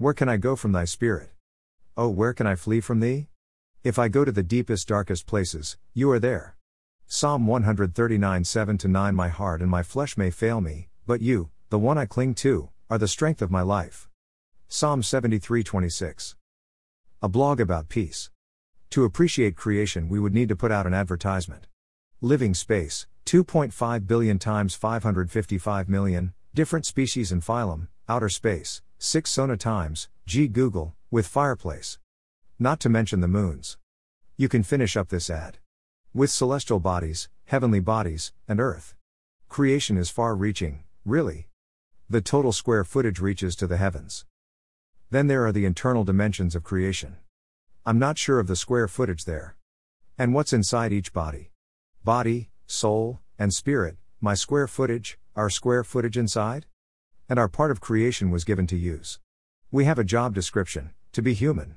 Where can I go from thy spirit? Oh, where can I flee from thee? If I go to the deepest, darkest places, you are there. Psalm 139 7 9 My heart and my flesh may fail me, but you, the one I cling to, are the strength of my life. Psalm 73 26. A blog about peace. To appreciate creation, we would need to put out an advertisement. Living space, 2.5 billion times 555 million, different species and phylum, outer space, 6 sona times, G Google, with fireplace. Not to mention the moons. You can finish up this ad. With celestial bodies, heavenly bodies, and earth. Creation is far reaching, really. The total square footage reaches to the heavens. Then there are the internal dimensions of creation. I'm not sure of the square footage there. And what's inside each body? Body, soul, and spirit, my square footage, our square footage inside? And our part of creation was given to use. We have a job description to be human.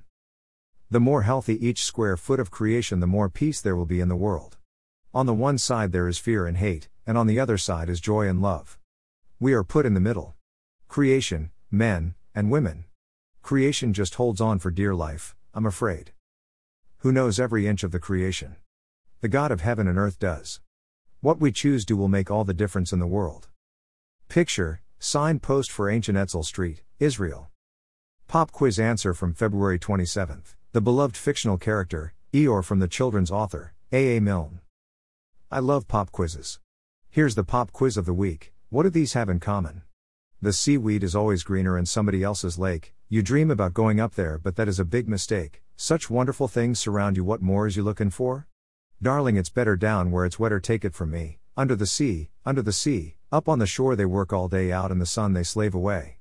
The more healthy each square foot of creation, the more peace there will be in the world. On the one side there is fear and hate, and on the other side is joy and love. We are put in the middle. Creation, men, and women. Creation just holds on for dear life, I'm afraid. Who knows every inch of the creation? The God of heaven and earth does. What we choose do will make all the difference in the world. Picture, signed post for ancient Etzel Street, Israel. Pop quiz answer from February 27th. The beloved fictional character, Eeyore from the children's author, A. A. Milne. I love pop quizzes. Here's the pop quiz of the week What do these have in common? The seaweed is always greener in somebody else's lake. You dream about going up there, but that is a big mistake. Such wonderful things surround you. What more is you looking for? Darling, it's better down where it's wetter. Take it from me. Under the sea, under the sea, up on the shore they work all day out in the sun they slave away.